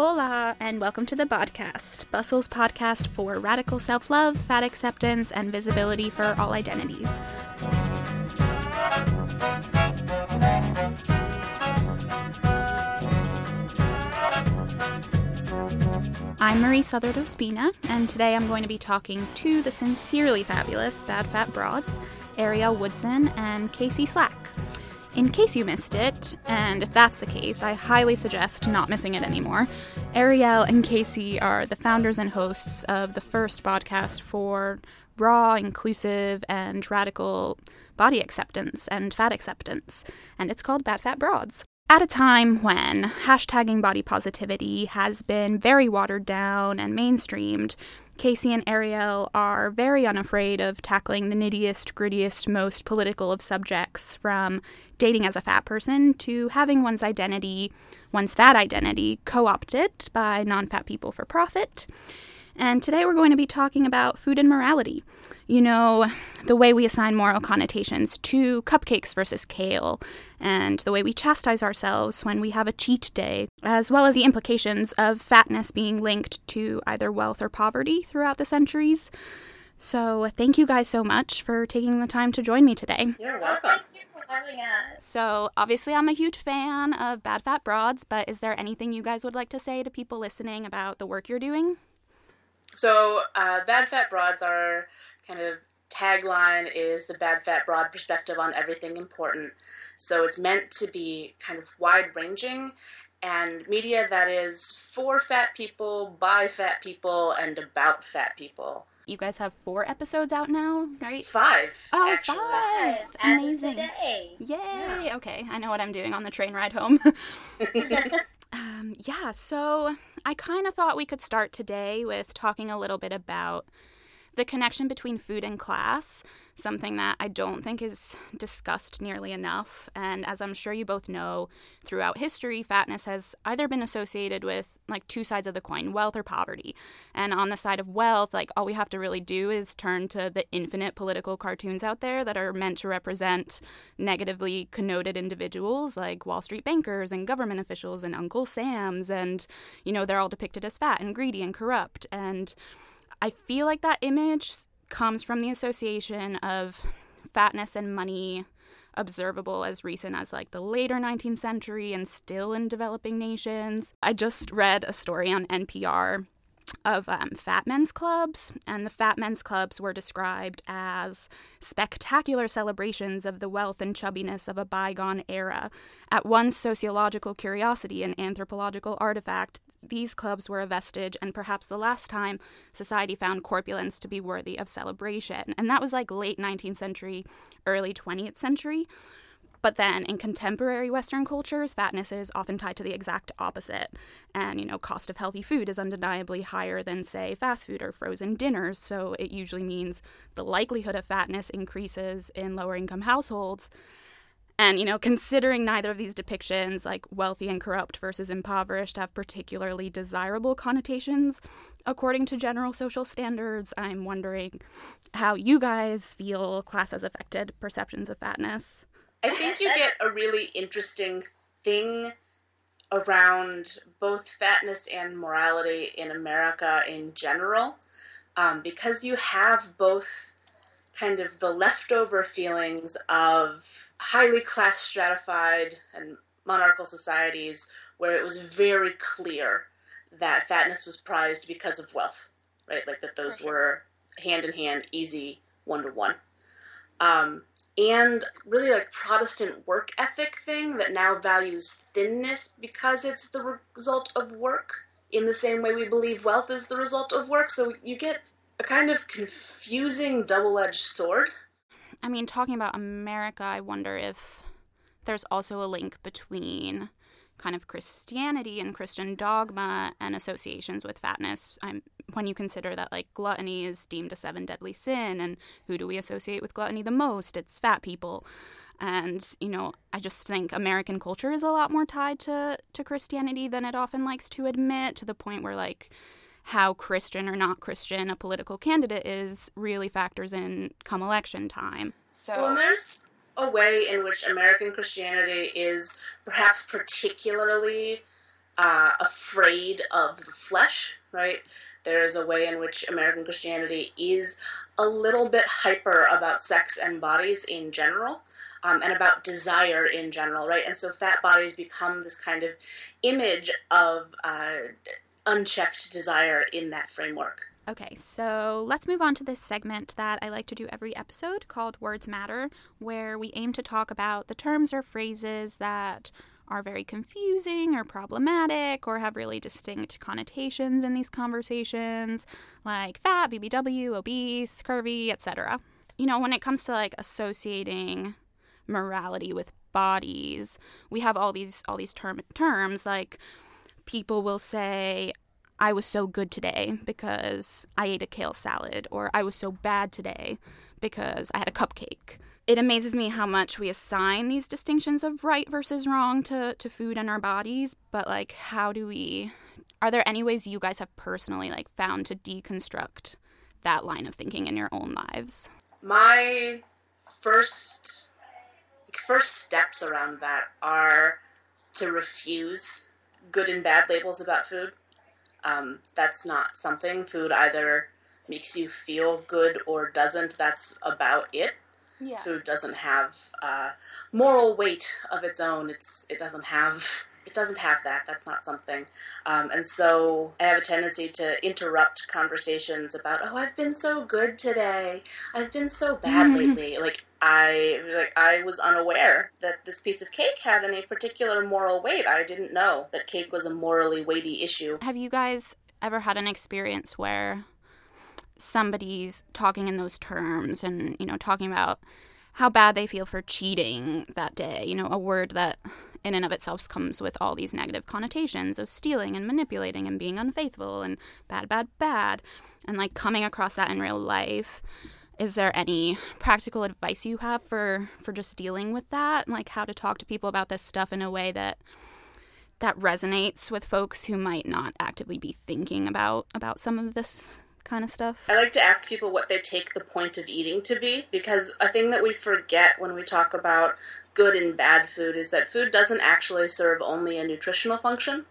Hola, and welcome to the podcast, Bustle's podcast for radical self love, fat acceptance, and visibility for all identities. I'm Marie Southard Ospina, and today I'm going to be talking to the sincerely fabulous Bad Fat Broads, Ariel Woodson and KC Slack. In case you missed it, and if that's the case, I highly suggest not missing it anymore. Ariel and KC are the founders and hosts of the first podcast for raw, inclusive, and radical body acceptance and fat acceptance, and it's called Bad Fat Broads. At a time when hashtagging body positivity has been very watered down and mainstreamed, KC and Ariel are very unafraid of tackling the nittiest, grittiest, most political of subjects, from dating as a fat person to having one's identity, one's fat identity, co opted by non fat people for profit. And today we're going to be talking about food and morality. You know, the way we assign moral connotations to cupcakes versus kale, and the way we chastise ourselves when we have a cheat day, as well as the implications of fatness being linked to either wealth or poverty throughout the centuries. So, thank you guys so much for taking the time to join me today. You're welcome. Thank you for having us. So, obviously, I'm a huge fan of Bad Fat Broads, but is there anything you guys would like to say to people listening about the work you're doing? So, uh, Bad Fat Broads, our kind of tagline is the Bad Fat Broad perspective on everything important. So, it's meant to be kind of wide ranging and media that is for fat people, by fat people, and about fat people. You guys have four episodes out now, right? Five. Oh, actually. five! As of Amazing. today. Yay! Okay, I know what I'm doing on the train ride home. um, yeah, so I kind of thought we could start today with talking a little bit about the connection between food and class, something that I don't think is discussed nearly enough. And as I'm sure you both know, throughout history, fatness has either been associated with like two sides of the coin, wealth or poverty. And on the side of wealth, like all we have to really do is turn to the infinite political cartoons out there that are meant to represent negatively connoted individuals like Wall Street bankers and government officials and Uncle Sam's. And, you know, they're all depicted as fat and greedy and corrupt. And I feel like that image comes from the association of fatness and money observable as recent as like the later 19th century and still in developing nations. I just read a story on NPR of um, fat men's clubs, and the fat men's clubs were described as spectacular celebrations of the wealth and chubbiness of a bygone era. At once sociological curiosity and anthropological artifact, these clubs were a vestige and perhaps the last time society found corpulence to be worthy of celebration. And that was like late 19th century, early 20th century. But then in contemporary Western cultures, fatness is often tied to the exact opposite. And, you know, cost of healthy food is undeniably higher than, say, fast food or frozen dinners. So it usually means the likelihood of fatness increases in lower income households. And, you know, considering neither of these depictions, like wealthy and corrupt versus impoverished, have particularly desirable connotations according to general social standards, I'm wondering how you guys feel class has affected perceptions of fatness. I think you get a really interesting thing around both fatness and morality in America in general, um, because you have both kind of the leftover feelings of highly class stratified and monarchical societies where it was very clear that fatness was prized because of wealth, right? Like that those were hand in hand, easy, one to one. Um, and really like Protestant work ethic thing that now values thinness because it's the result of work in the same way we believe wealth is the result of work. So you get a kind of confusing double edged sword. I mean, talking about America, I wonder if there's also a link between kind of Christianity and Christian dogma and associations with fatness. I'm, when you consider that like gluttony is deemed a seven deadly sin, and who do we associate with gluttony the most? It's fat people. And, you know, I just think American culture is a lot more tied to, to Christianity than it often likes to admit, to the point where, like, how Christian or not Christian a political candidate is really factors in come election time. So well, there's a way in which American Christianity is perhaps particularly uh, afraid of the flesh, right? There is a way in which American Christianity is a little bit hyper about sex and bodies in general. Um, and about desire in general, right? And so fat bodies become this kind of image of uh, unchecked desire in that framework. Okay, so let's move on to this segment that I like to do every episode called Words Matter, where we aim to talk about the terms or phrases that are very confusing or problematic or have really distinct connotations in these conversations, like fat, BBW, obese, curvy, etc. You know, when it comes to like associating morality with bodies, we have all these all these term- terms like people will say, I was so good today because I ate a kale salad, or I was so bad today because I had a cupcake. It amazes me how much we assign these distinctions of right versus wrong to, to food and our bodies, but like, how do we. Are there any ways you guys have personally like found to deconstruct that line of thinking in your own lives? My first first steps around that are to refuse good and bad labels about food. Um, that's not something. Food either makes you feel good or doesn't. That's about it. Yeah. Food doesn't have uh, moral weight of its own. It's it doesn't have it doesn't have that. That's not something. Um, and so I have a tendency to interrupt conversations about, oh, I've been so good today. I've been so bad lately. Like I like I was unaware that this piece of cake had any particular moral weight. I didn't know that cake was a morally weighty issue. Have you guys ever had an experience where somebody's talking in those terms and you know talking about how bad they feel for cheating that day, you know, a word that in and of itself comes with all these negative connotations of stealing and manipulating and being unfaithful and bad, bad, bad. And like coming across that in real life, is there any practical advice you have for for just dealing with that? and Like how to talk to people about this stuff in a way that that resonates with folks who might not actively be thinking about about some of this kind of stuff. I like to ask people what they take the point of eating to be because a thing that we forget when we talk about good and bad food is that food doesn't actually serve only a nutritional function.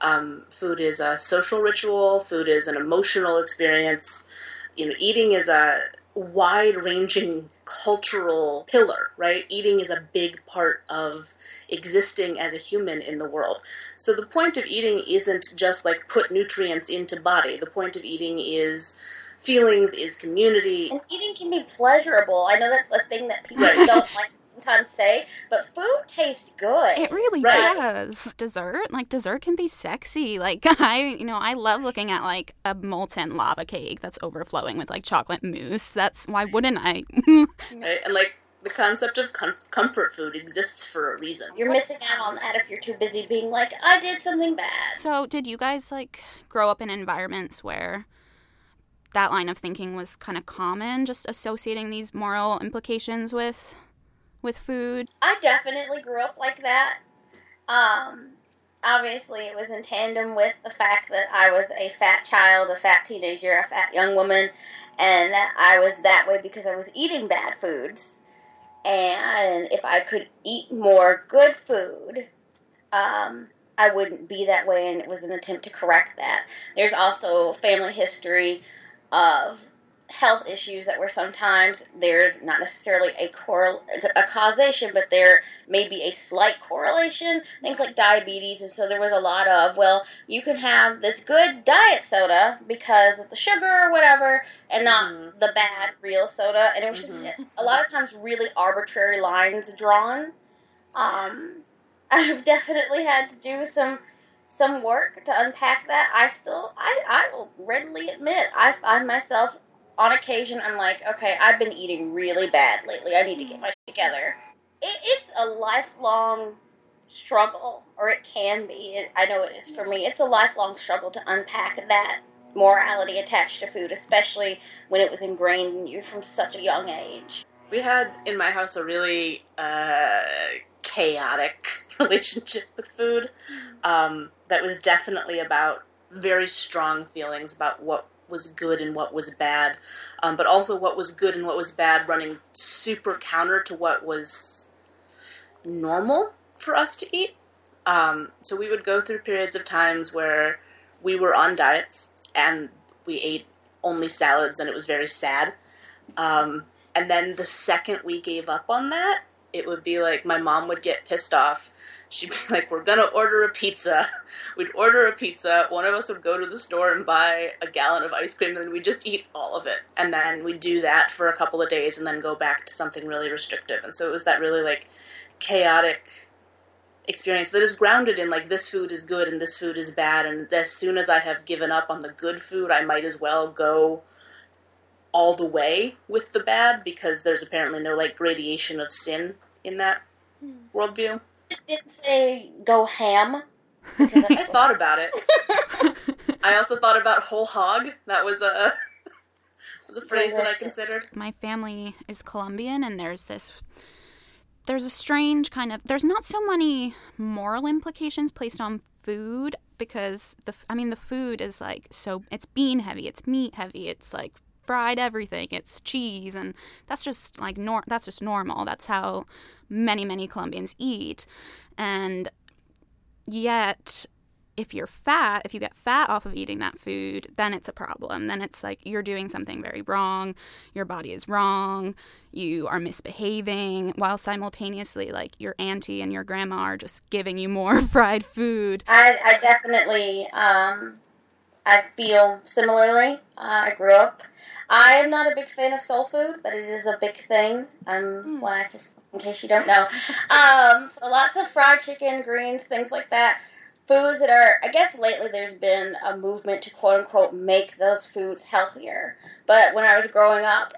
Um, food is a social ritual. Food is an emotional experience. You know, eating is a wide-ranging cultural pillar, right? Eating is a big part of existing as a human in the world. So the point of eating isn't just like put nutrients into body. The point of eating is feelings, is community. And eating can be pleasurable. I know that's a thing that people don't like sometimes say, but food tastes good. It really right. does. Dessert, like dessert can be sexy. Like I, you know, I love looking at like a molten lava cake that's overflowing with like chocolate mousse. That's why wouldn't I? right, and like the concept of com- comfort food exists for a reason. You're missing out on that if you're too busy being like, I did something bad. So, did you guys like grow up in environments where that line of thinking was kind of common, just associating these moral implications with with food? I definitely grew up like that. Um, obviously, it was in tandem with the fact that I was a fat child, a fat teenager, a fat young woman, and that I was that way because I was eating bad foods. And if I could eat more good food, um, I wouldn't be that way, and it was an attempt to correct that. There's also family history of health issues that were sometimes there's not necessarily a correl a causation, but there may be a slight correlation. Things like diabetes, and so there was a lot of well, you can have this good diet soda because of the sugar or whatever, and not mm-hmm. the bad real soda. And it was mm-hmm. just a lot of times really arbitrary lines drawn. Um, I've definitely had to do some some work to unpack that. I still, I, I will readily admit, I find myself on occasion, I'm like, okay, I've been eating really bad lately. I need to get my shit together. It, it's a lifelong struggle, or it can be. It, I know it is for me. It's a lifelong struggle to unpack that morality attached to food, especially when it was ingrained in you from such a young age. We had in my house a really uh, chaotic relationship with food um, that was definitely about very strong feelings about what was good and what was bad, um, but also what was good and what was bad running super counter to what was normal for us to eat. Um, so we would go through periods of times where we were on diets and we ate only salads and it was very sad. Um, and then the second we gave up on that, it would be like my mom would get pissed off. She'd be like, We're gonna order a pizza. We'd order a pizza. One of us would go to the store and buy a gallon of ice cream, and then we'd just eat all of it. And then we'd do that for a couple of days and then go back to something really restrictive. And so it was that really like chaotic experience that is grounded in like this food is good and this food is bad and as soon as i have given up on the good food i might as well go all the way with the bad because there's apparently no like gradation of sin in that hmm. worldview. It didn't say go ham. i thought about it. I also thought about whole hog. That was a was a phrase that i considered. My family is Colombian and there's this there's a strange kind of there's not so many moral implications placed on food because the I mean the food is like so it's bean heavy, it's meat heavy, it's like fried everything, it's cheese and that's just like nor that's just normal. That's how many many Colombians eat. And yet if you're fat, if you get fat off of eating that food, then it's a problem. Then it's like you're doing something very wrong. Your body is wrong. You are misbehaving while simultaneously, like your auntie and your grandma are just giving you more fried food. I, I definitely, um, I feel similarly. Uh, I grew up. I am not a big fan of soul food, but it is a big thing. I'm black, if, in case you don't know. Um, so lots of fried chicken, greens, things like that. Foods that are, I guess lately there's been a movement to quote unquote make those foods healthier. But when I was growing up,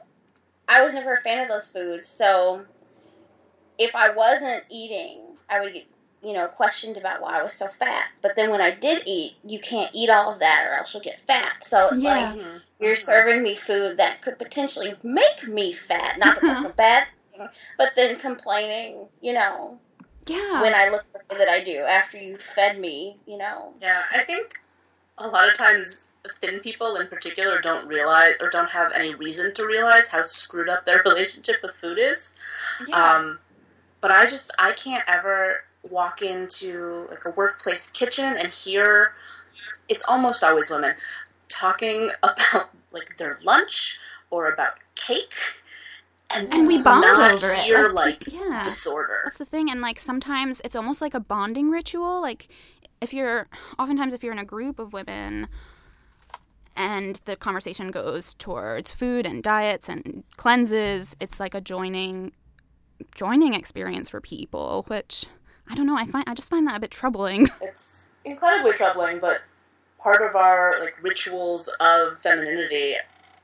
I was never a fan of those foods. So if I wasn't eating, I would get you know, questioned about why I was so fat. But then when I did eat, you can't eat all of that or else you'll get fat. So it's Yeah. like you're serving me food that could potentially make me fat. Not that that's a bad thing, but then complaining, you know, Yeah. when I look the way that I do after you fed me, you know. Yeah, I think a lot of times thin people in particular don't realize or don't have any reason to realize how screwed up their relationship with food is. yeah. Um, but I just I can't ever walk into like a workplace kitchen and hear it's almost always women talking about like their lunch or about cake and, and we bond over it. hear That's- like yeah. disorder. That's the thing, and like sometimes it's almost like a bonding ritual. Like if you're, oftentimes if you're in a group of women, and the conversation goes towards food and diets and cleanses, it's like a joining, joining experience for people. Which I don't know. I find I just find that a bit troubling. it's incredibly troubling, but part of our like rituals of femininity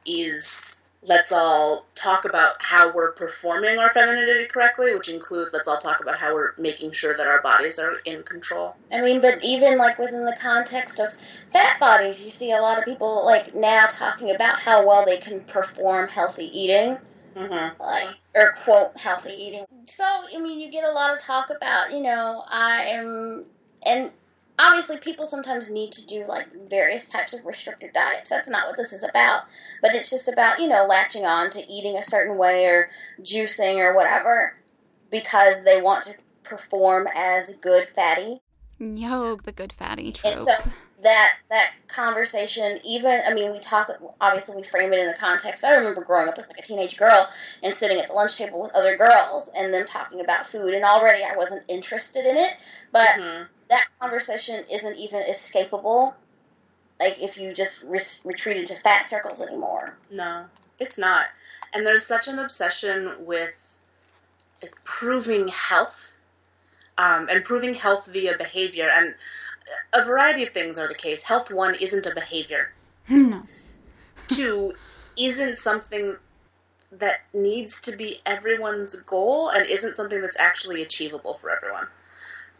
is let's all talk about how we're performing our femininity correctly, which includes let's all talk about how we're making sure that our bodies are in control. I mean, but even like within the context of fat bodies, you see a lot of people like now talking about how well they can perform healthy eating. Mm-hmm. like or quote healthy eating. So I mean, you get a lot of talk about you know I am and obviously people sometimes need to do like various types of restricted diets. That's not what this is about, but it's just about you know latching on to eating a certain way or juicing or whatever because they want to perform as good fatty. Yo, the good fatty And trope. so that that conversation, even I mean, we talk obviously we frame it in the context. I remember growing up as like a teenage girl and sitting at the lunch table with other girls and them talking about food, and already I wasn't interested in it. But Mm-hmm. that conversation isn't even escapable. Like if you just re- retreat into fat circles anymore. No, it's not. And there's such an obsession with improving health, um, improving health via behavior, and a variety of things are the case. Health one isn't a behavior. no. Two isn't something that needs to be everyone's goal and isn't something that's actually achievable for everyone.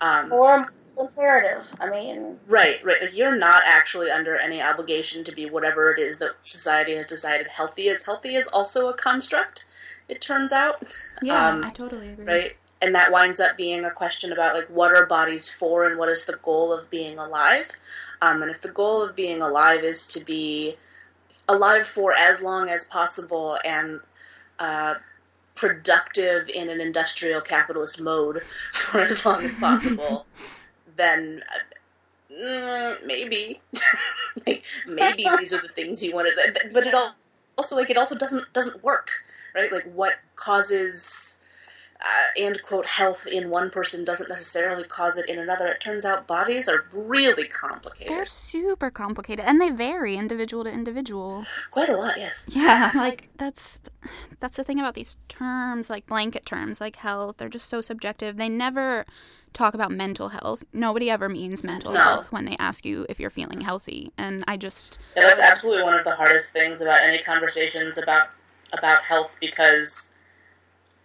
Um, or imperative. I mean, right, right. Like you're not actually under any obligation to be whatever it is that society has decided healthy is. Healthy is also a construct. It turns out. Yeah, Um, I totally agree. right and that winds up being a question about like what are bodies for and what is the goal of being alive? Um, and if the goal of being alive is to be alive for as long as possible and uh, productive in an industrial capitalist mode for as long as possible then uh, mm, maybe. Like, maybe these are the things you wanted but it all also like it also doesn't doesn't work right? Like what causes uh, and quote health in one person doesn't necessarily cause it in another. It turns out bodies are really complicated. They're super complicated and they vary individual to individual. Quite a lot, yes. Yeah, like that's that's the thing about these terms, like blanket terms like health, they're just so subjective. They never talk about mental health. Nobody ever means mental No. health when they ask you if you're feeling healthy. And I just Yeah, that's absolutely one of the hardest things about any conversations about about health because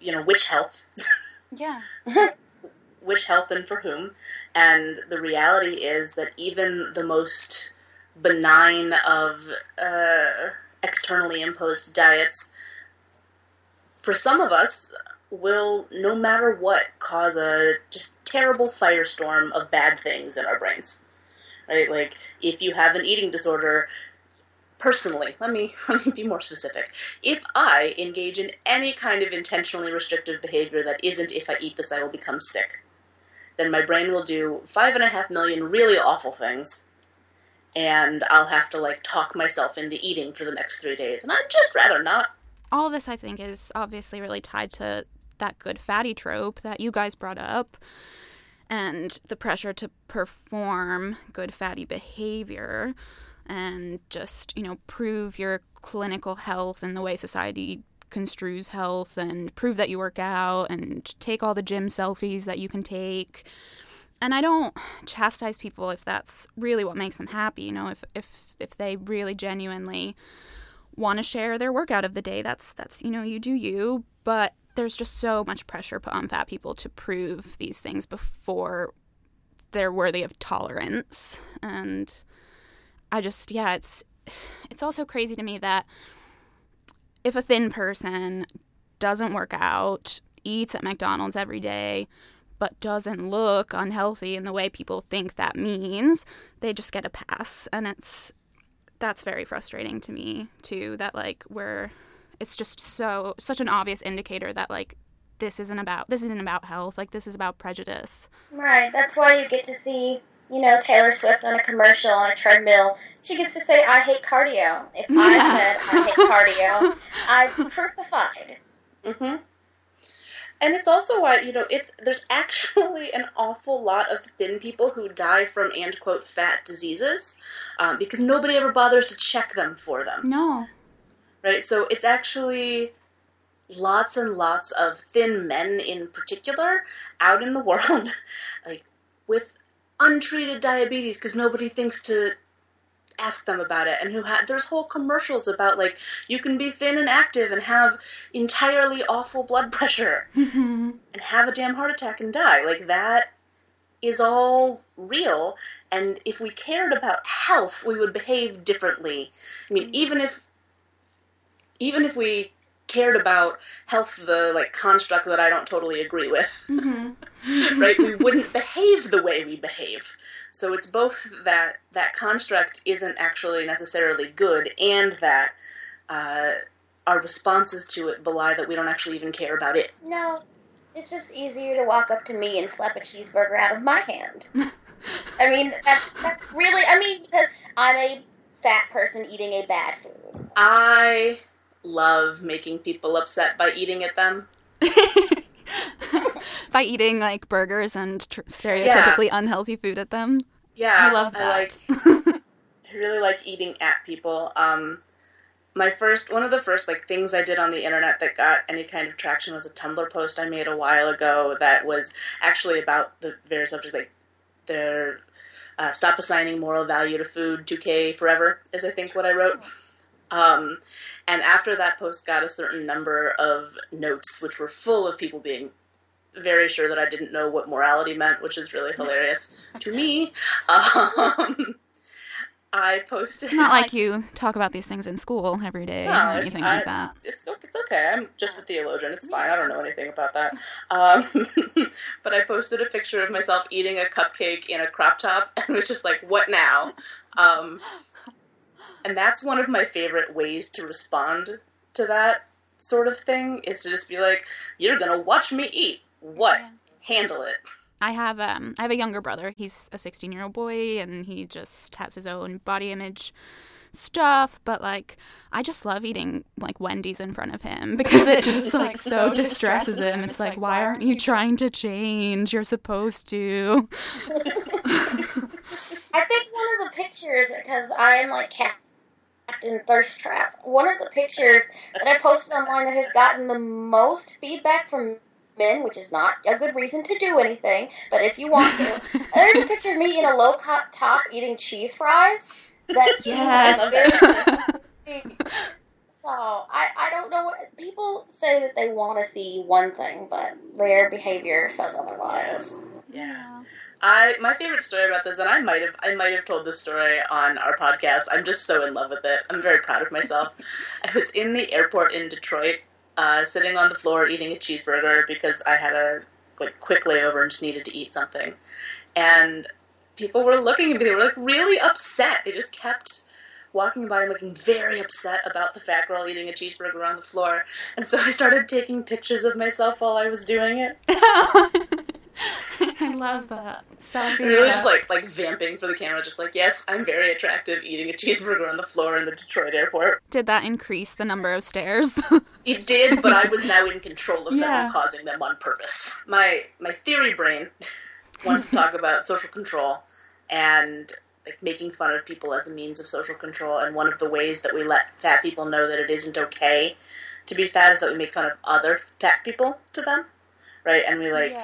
you know which health, Yeah. which health and for whom, and the reality is that even the most benign of uh, externally imposed diets, for some of us, will no matter what cause a just terrible firestorm of bad things in our brains. Right? Like if you have an eating disorder, personally, let me let me be more specific. If I engage in any kind of intentionally restrictive behavior that isn't if I eat this I will become sick, then my brain will do five and a half million really awful things, and I'll have to like talk myself into eating for the next three days, and I'd just rather not. all this I think is obviously really tied to that good fatty trope that you guys brought up and the pressure to perform good fatty behavior and just, you know, prove your clinical health and the way society construes health and prove that you work out and take all the gym selfies that you can take. And I don't chastise people if that's really what makes them happy, you know, if if if they really genuinely want to share their workout of the day. That's that's you know you do you, but there's just so much pressure put on fat people to prove these things before they're worthy of tolerance. And I just yeah, it's it's also crazy to me that if a thin person doesn't work out, eats at McDonald's every day, but doesn't look unhealthy in the way people think that means, they just get a pass. And it's that's very frustrating to me too that like we're it's just so such an obvious indicator that like this isn't about this isn't about health like this is about prejudice right. That's why you get to see, you know, Taylor Swift on a commercial on a treadmill. She gets to say, "I hate cardio." If I said I hate cardio, I'd be crucified. Mm-hmm. And it's also why you know it's there's actually an awful lot of thin people who die from and quote fat diseases um, because nobody ever bothers to check them for them. no right? So it's actually lots and lots of thin men in particular out in the world, like with untreated diabetes because nobody thinks to ask them about it. And who ha- there's whole commercials about like you can be thin and active and have entirely awful blood pressure mm-hmm. and have a damn heart attack and die. Like that is all real. And if we cared about health we would behave differently. I mean mm-hmm. even if even if we cared about health the like construct that i don't totally agree with right we wouldn't behave the way we behave so it's both that that construct isn't actually necessarily good and that uh, our responses to it belie that we don't actually even care about it No, it's just easier to walk up to me and slap a cheeseburger out of my hand. I mean, that's that's really. I mean, because I'm a fat person eating a bad food. i love making people upset by eating at them by eating like burgers and tr- stereotypically unhealthy food at them Yeah, I love I that. like. I really like eating at people. Um, my first, one of the first like things I did on the internet that got any kind of traction was a Tumblr post I made a while ago that was actually about the very subject, like their uh, stop assigning moral value to food. 2K forever is I think what I wrote. Um, and after that post got a certain number of notes, which were full of people being very sure that I didn't know what morality meant, which is really hilarious to me. Um, I posted. It's not like you talk about these things in school every day No, or anything I, like that. It's, it's, it's okay. I'm just a theologian. It's fine. I don't know anything about that. Um, but I posted a picture of myself eating a cupcake in a crop top and was just like, what now? Um, and that's one of my favorite ways to respond to that sort of thing is to just be like, you're going to watch me eat. What? Handle it. I have um I have a younger brother. He's a 16 year old boy and he just has his own body image stuff. But like I just love eating like Wendy's in front of him because it just like so distresses him. It's like why aren't you trying to change? You're supposed to. I think one of the pictures, because I am like Captain Thirst Trap, one of the pictures that I posted online that has gotten the most feedback from men, which is not a good reason to do anything, but if you want to, there's a picture of me in a low cut top eating cheese fries. That's So I, I don't know what people say that they want to see one thing, but their behavior says otherwise. Yeah. I my favorite story about this, and I might have I might have told this story on our podcast. I'm just so in love with it. I'm very proud of myself. I was in the airport in Detroit, uh, sitting on the floor eating a cheeseburger because I had a like quick layover and just needed to eat something, and people were looking at me. They were like really upset. They just kept walking by and looking very upset about the fat girl eating a cheeseburger on the floor. And so I started taking pictures of myself while I was doing it. I love that. Selfie. really just like like vamping for the camera, just like, yes, I'm very attractive eating a cheeseburger on the floor in the Detroit airport. Did that increase the number of stares? It did, but I was now in control of them Yeah. and causing them on purpose. My my theory brain wants to talk about social control and like making fun of people as a means of social control. And one of the ways that we let fat people know that it isn't okay to be fat is that we make fun of other fat people to them, right? And we like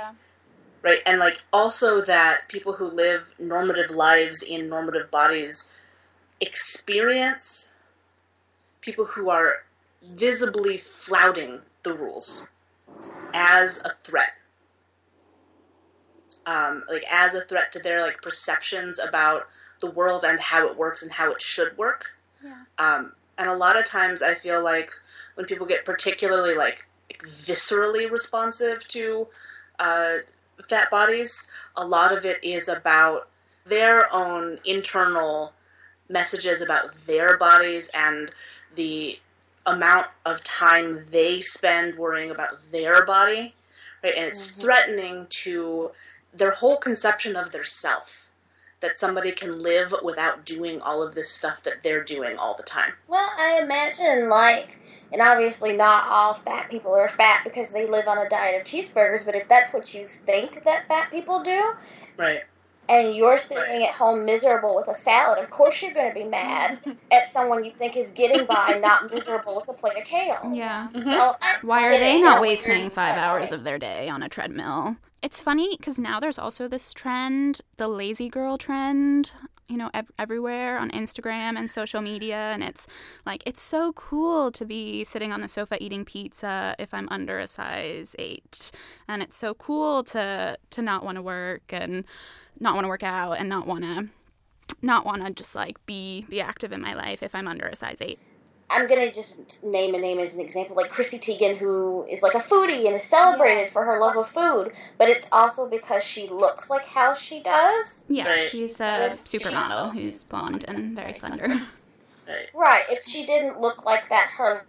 right and like also that people who live normative lives in normative bodies experience people who are visibly flouting the rules as a threat um, like as a threat to their like perceptions about the world and how it works and how it should work Yeah. um, and a lot of times i feel like when people get particularly like viscerally responsive to uh, fat bodies, a lot of it is about their own internal messages about their bodies and the amount of time they spend worrying about their body, right? And it's mm-hmm. threatening to their whole conception of their self that somebody can live without doing all of this stuff that they're doing all the time. Well, I imagine like, and obviously not all fat people are fat because they live on a diet of cheeseburgers. But if that's what you think that fat people do, Right. and you're sitting at home miserable with a salad, of course you're going to be mad at someone you think is getting by, not miserable with a plate of kale. yeah. Mm-hmm. So Why are they not wasting five segue. hours of their day on a treadmill? It's funny because now there's also this trend, the lazy girl trend, you know, ev- everywhere on Instagram and social media. And it's like, it's so cool to be sitting on the sofa eating pizza if I'm under a size eight. And it's so cool to, to not want to work and not want to work out and not want to. Not want to just like be be active in my life if I'm under a size eight. I'm gonna just name a name as an example, like Chrissy Teigen, who is like a foodie and is celebrated for her love of food, but it's also because she looks like how she does. Yeah, Right. she's a supermodel who's blonde and very slender. Right. Right. If she didn't look like that, her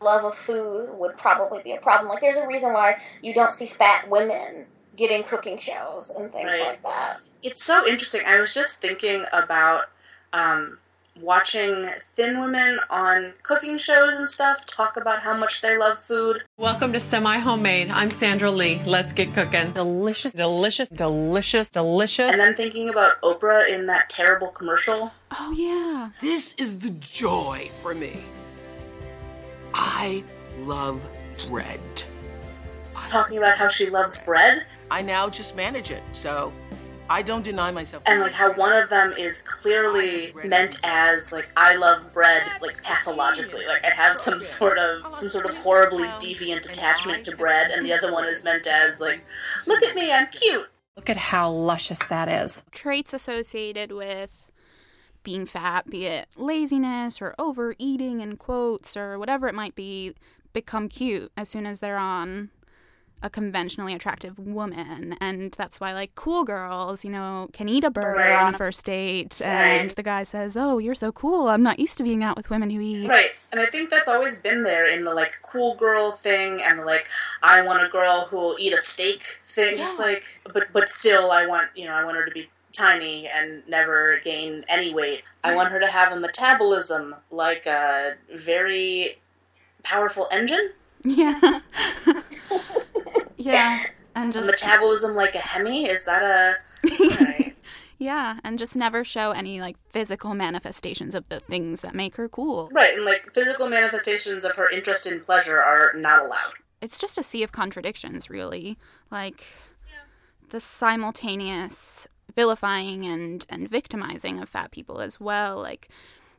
love of food would probably be a problem. Like, there's a reason why you don't see fat women getting cooking shows and things Right. like that. it's so interesting. I was just thinking about um, watching thin women on cooking shows and stuff talk about how much they love food. Welcome to Semi Homemade. I'm Sandra Lee. Let's get cooking. Delicious, delicious, delicious, delicious. And then thinking about Oprah in that terrible commercial. Oh yeah. This is the joy for me. I love bread. Talking about how she loves bread. I now just manage it. So I don't deny myself. and like how one of them is clearly meant as like I love bread like pathologically. Like I have some sort of some sort of horribly deviant attachment to bread and the other one is meant as like. Look at me I'm cute. Look at how luscious that is. Traits associated with being fat, be it laziness or overeating in quotes or whatever it might be, become cute as soon as they're on a conventionally attractive woman. And that's why, like, cool girls, you know, can eat a burger Right. on a first date. And the guy says, Oh, you're so cool. I'm not used to being out with women who eat. right and I think that's always been there in the like cool girl thing and the like I want a girl who will eat a steak thing just like but but still I want you know I want her to be tiny and never gain any weight I want her to have a metabolism like a very powerful engine Yeah. yeah. And just. metabolism like a hemi is that a. Yeah, and just never show any like physical manifestations of the things that make her cool. right and like physical manifestations of her interest in pleasure are not allowed It's just a sea of contradictions, really. Like the simultaneous vilifying and and victimizing of fat people as well. Like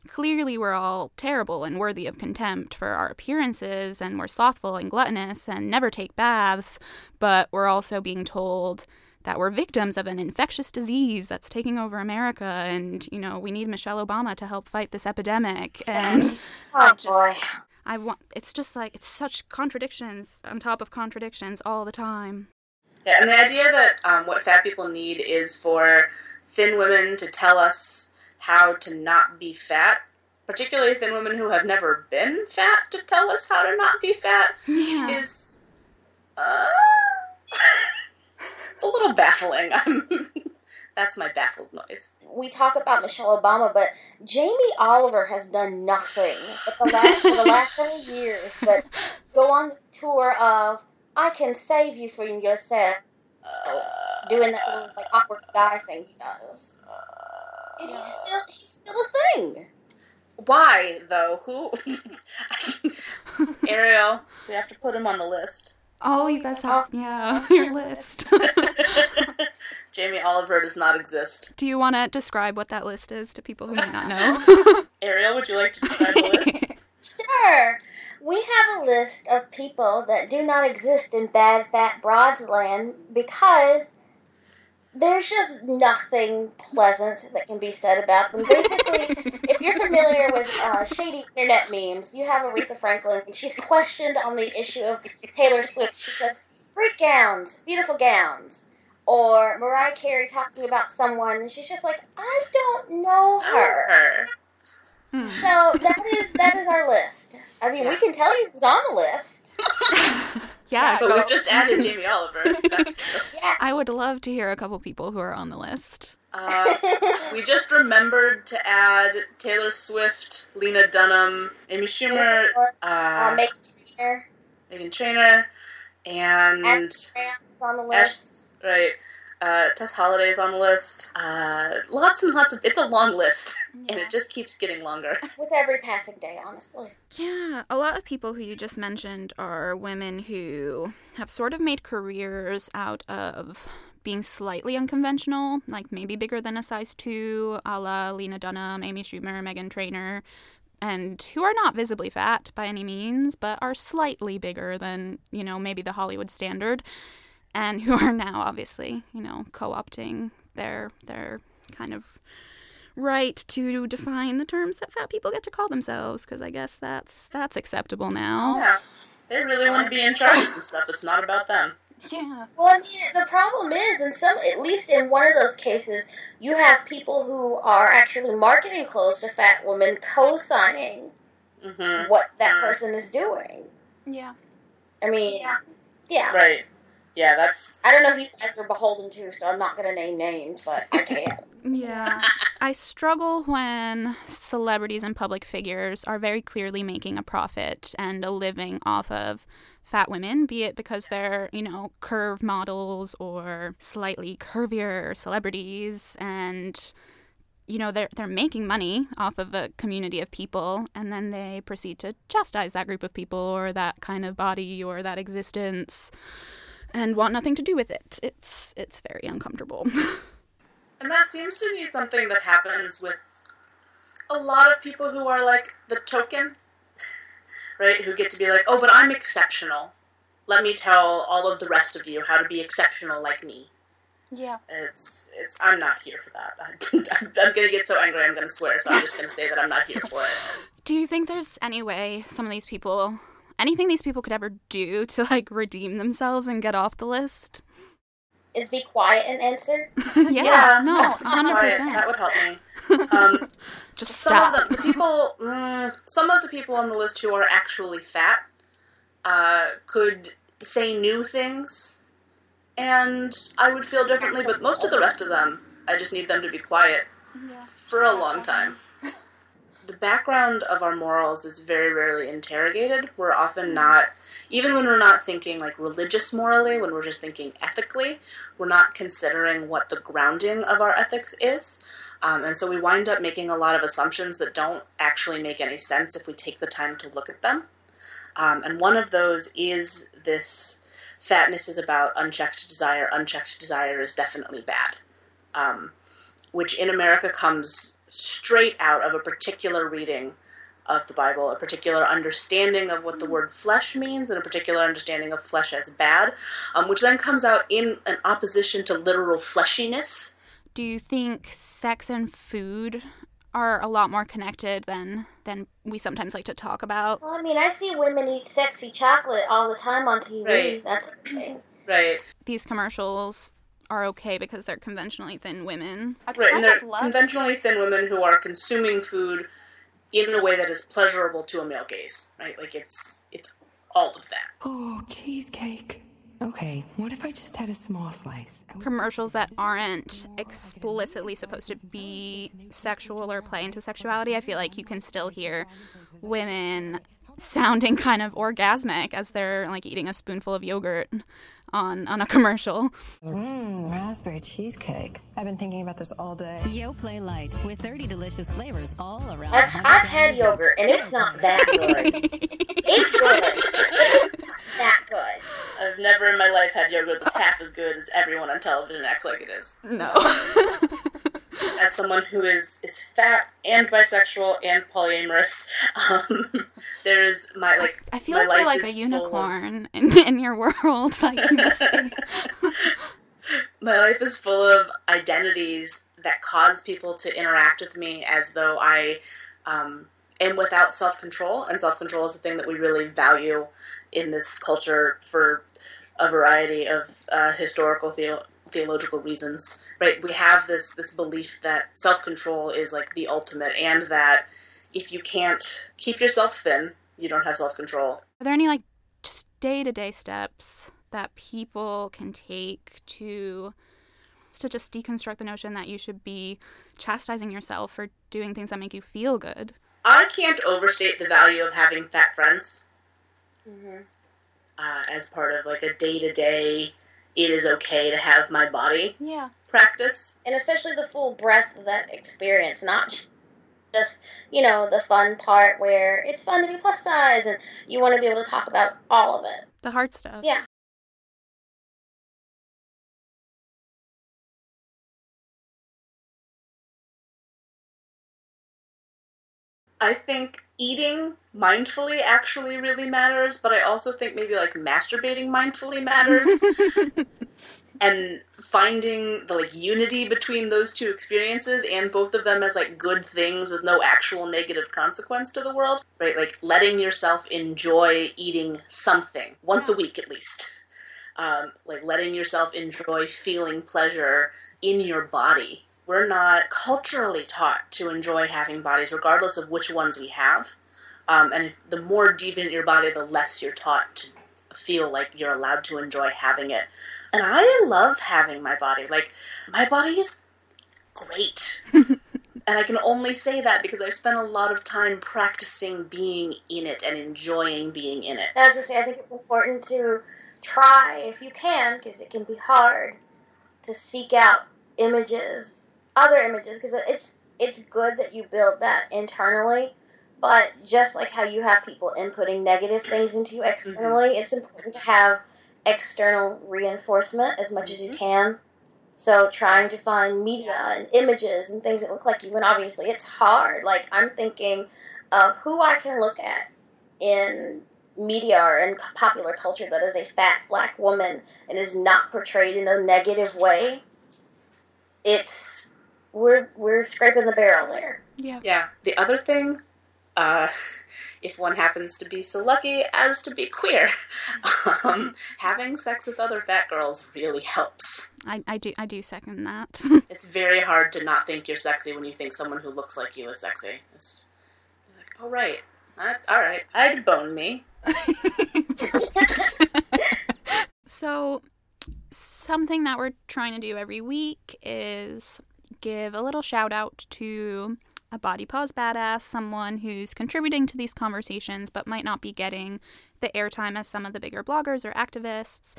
clearly we're all terrible and worthy of contempt for our appearances and we're slothful and gluttonous and never take baths, but we're also being told that we're victims of an infectious disease that's taking over America and you know we need Michelle Obama to help fight this epidemic and Oh boy. I want it's just like it's such contradictions on top of contradictions all the time. Yeah, and the idea that um, what fat people need is for thin women to tell us how to not be fat, particularly thin women who have never been fat to tell us how to not be fat, Yeah. is. Uh, it's a little baffling. I'm, that's my baffled noise. we talk about Michelle Obama, but Jamie Oliver has done nothing for the last, for the last several years but go on this tour of I can save you from yourself, doing that little like awkward guy thing he does. And he's still he's still a thing. Why, though? Who? Ariel, we have to put him on the list. Oh, you guys have oh. yeah, your list. Jamie Oliver does not exist. Do you want to describe what that list is to people who might not know? Ariel, would you like to describe the list? Sure. We have a list of people that do not exist in Bad Fat Broads land because there's just nothing pleasant that can be said about them. Basically, if you're familiar with uh, shady internet memes, you have Aretha Franklin, and she's questioned on the issue of Taylor Swift. She says, "Great gowns, beautiful gowns." Or Mariah Carey talking about someone, and she's just like, "I don't know her." Her. So that is that is our list. I mean, we can tell you who's on the list. yeah, But go. we've just added Jamie Oliver. That's true. Yeah. I would love to hear a couple people who are on the list. Uh, we just remembered to add Taylor Swift, Lena Dunham, Amy Schumer, uh, uh, Meghan Trainor, Meghan Trainor, and Ashley Graham's on the Ash, list. right. Uh, Tess Holliday's on the list. Uh, lots and lots of. It's a long list, and it just keeps getting longer. With every passing day, honestly. Yeah, a lot of people who you just mentioned are women who have sort of made careers out of being slightly unconventional, like maybe bigger than a size 2, a la Lena Dunham, Amy Schumer, Meghan Trainor, and who are not visibly fat by any means, but are slightly bigger than, you know, maybe the Hollywood standard, and who are now obviously, you know, co-opting their their kind of right to define the terms that fat people get to call themselves because I guess that's that's acceptable now. Yeah, they really want to be in charge of some stuff. It's not about them. Yeah. Well, I mean, the problem is, in some, at least in one of those cases, you have people who are actually marketing clothes to fat women co-signing hmm what that Mm. person is doing. Yeah. I mean, yeah. Right. Yeah, that's. I don't know who you guys are beholden to, so I'm not going to name names, but I can. Yeah. I struggle when celebrities and public figures are very clearly making a profit and a living off of fat women, be it because they're, you know, curve models or slightly curvier celebrities and you know they're they're making money off of a community of people and then they proceed to chastise that group of people or that kind of body or that existence and want nothing to do with it. It's it's very uncomfortable. And that seems to be something that happens with a lot of people who are like the token, right? Who get to be like, oh, but I'm exceptional. Let me tell all of the rest of you how to be exceptional like me. Yeah. It's it's. I'm not here for that. I'm, I'm gonna get so angry. I'm gonna swear. So I'm just gonna say that I'm not here for it. Do you think there's any way some of these people, anything these people could ever do to like redeem themselves and get off the list? Is be quiet and answer. yeah, no, hundred percent. That would help me. Um, Just some stop. of the, the people, mm, some of the people on the list who are actually fat, uh, could say new things, and I would feel differently. But most of the rest of them, I just need them to be quiet for a long time. The background of our morals is very rarely interrogated. We're often not, even when we're not thinking like religious morally, when we're just thinking ethically, we're not considering what the grounding of our ethics is. Um, and so we wind up making a lot of assumptions that don't actually make any sense if we take the time to look at them. Um, and one of those is this fatness is about unchecked desire, unchecked desire is definitely bad. Um, which in America comes straight out of a particular reading of the Bible, a particular understanding of what the word flesh means, and a particular understanding of flesh as bad, um, which then comes out in an opposition to literal fleshiness. Do you think sex and food are a lot more connected than than we sometimes like to talk about? Well, I mean, I see women eat sexy chocolate all the time on TV. Right. That's a. Right. These commercials are okay because they're conventionally thin women. Right, and they're conventionally thin women who are consuming food in a way that is pleasurable to a male gaze. Right, like it's it's all of that. Oh, cheesecake. Okay, what if I just had a small slice? Commercials that aren't explicitly supposed to be sexual or play into sexuality, I feel like you can still hear women sounding kind of orgasmic as they're like eating a spoonful of yogurt on on a commercial. Mmm, raspberry cheesecake. I've been thinking about this all day. Yoplait Light with 30 delicious flavors all around. I've, I've had yogurt, and it's not that good. it's good. but it's not that good. I've never in my life had yogurt that's half as good as everyone on television acts like it is. No. As someone who is is fat and bisexual and polyamorous, um, there's my like. I feel like you're like a full of- unicorn in, in your world. Like you my life is full of identities that cause people to interact with me as though I um, am without self control, and self control is a thing that we really value in this culture for a variety of uh, historical theo- theological reasons. Right? We have this this belief that self control is like the ultimate, and that if you can't keep yourself thin, you don't have self control. Are there any like just day to day steps that people can take to to just deconstruct the notion that you should be chastising yourself for doing things that make you feel good? I can't overstate the value of having fat friends. Uh, as part of like a day to day, it is okay to have my body Yeah. practice. And especially the full breadth of that experience, not just, you know, the fun part where it's fun to be plus size and you want to be able to talk about all of it. The hard stuff. Yeah. I think eating mindfully actually really matters, but I also think maybe like masturbating mindfully matters. and finding the like unity between those two experiences and both of them as like good things with no actual negative consequence to the world right? Like letting yourself enjoy eating something once a week at least. Um, like letting yourself enjoy feeling pleasure in your body we're not culturally taught to enjoy having bodies regardless of which ones we have um, and if, the more deviant your body the less you're taught to feel like you're allowed to enjoy having it and I love having my body. Like, my body is great. and I can only say that because I've spent a lot of time practicing being in it and enjoying being in it. As I say, I think it's important to try, if you can, because it can be hard, to seek out images, other images, because it's it's good that you build that internally. But just like how you have people inputting negative things into you mm-hmm. externally, it's important to have external reinforcement as much as you mm-hmm. can. So trying to find media and images and things that look like you, and obviously it's hard. Like I'm thinking of who I can look at in media or in popular culture that is a fat black woman and is not portrayed in a negative way. It's we're we're scraping the barrel there. Yeah. Yeah. The other thing, uh, if one happens to be so lucky as to be queer, um, having sex with other fat girls really helps. I, I do I do second that. It's very hard to not think you're sexy when you think someone who looks like you is sexy. It's like, oh right, I, all right, I'd bone me. so something that we're trying to do every week is give a little shout out to a body pause badass, someone who's contributing to these conversations but might not be getting the airtime as some of the bigger bloggers or activists.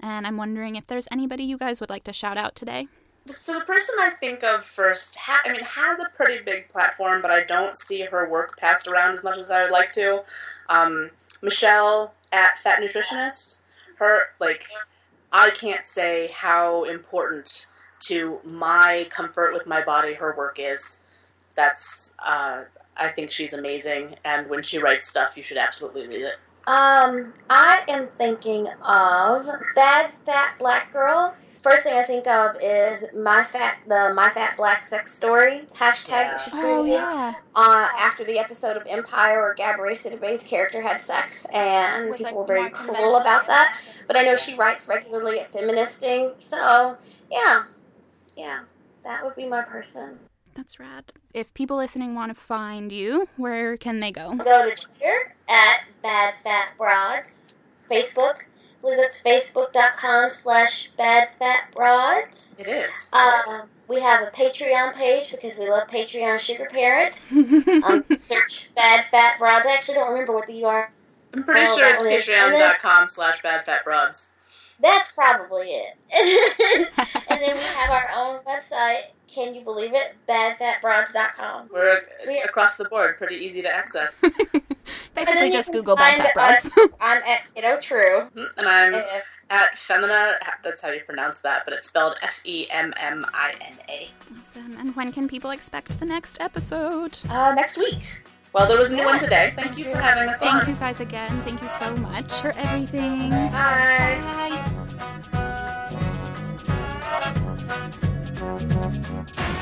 And I'm wondering if there's anybody you guys would like to shout out today. So the person I think of first, ha- I mean, has a pretty big platform, but I don't see her work passed around as much as I would like to. Um, Michelle at Fat Nutritionist. Her like, I can't say how important to my comfort with my body her work is. That's uh, I think she's amazing, and when she writes stuff, you should absolutely read it. Um, I am thinking of bad fat black girl. First thing I think of is my fat the my fat black sex story hashtag Yeah. she Oh yeah. uh, after the episode of Empire where Gabourey Sidibe's character had sex and With, people like, were very more cruel about that. But I know she writes regularly at Feministing, so yeah, yeah, that would be my person. That's rad. If people listening want to find you, where can they go? Go to Twitter at Bad Fat Broads. Facebook, I believe that's facebook.com slash Bad Fat Broads. It is. Um, we have a Patreon page because we love Patreon sugar parents. Um, search Bad Fat Broads. I actually don't remember what the URL. I'm pretty sure that it's one is- and then- patreon.com slash badfatbroads. That's probably it. and then we have our own website. Can you believe it? BadFatBroads.com. We're We- across the board, pretty easy to access. Basically, just Google Bad Fat Broads. I'm at Kiddo True. Mhm, and I'm Uh, at Femmina, that's how you pronounce that, but it's spelled F E M M I N A. awesome. And when can people expect the next episode? Uh, next week. Well, there was a new one today. Thank you for having us Thank on. you guys again. Thank you so much for everything. Bye. Bye.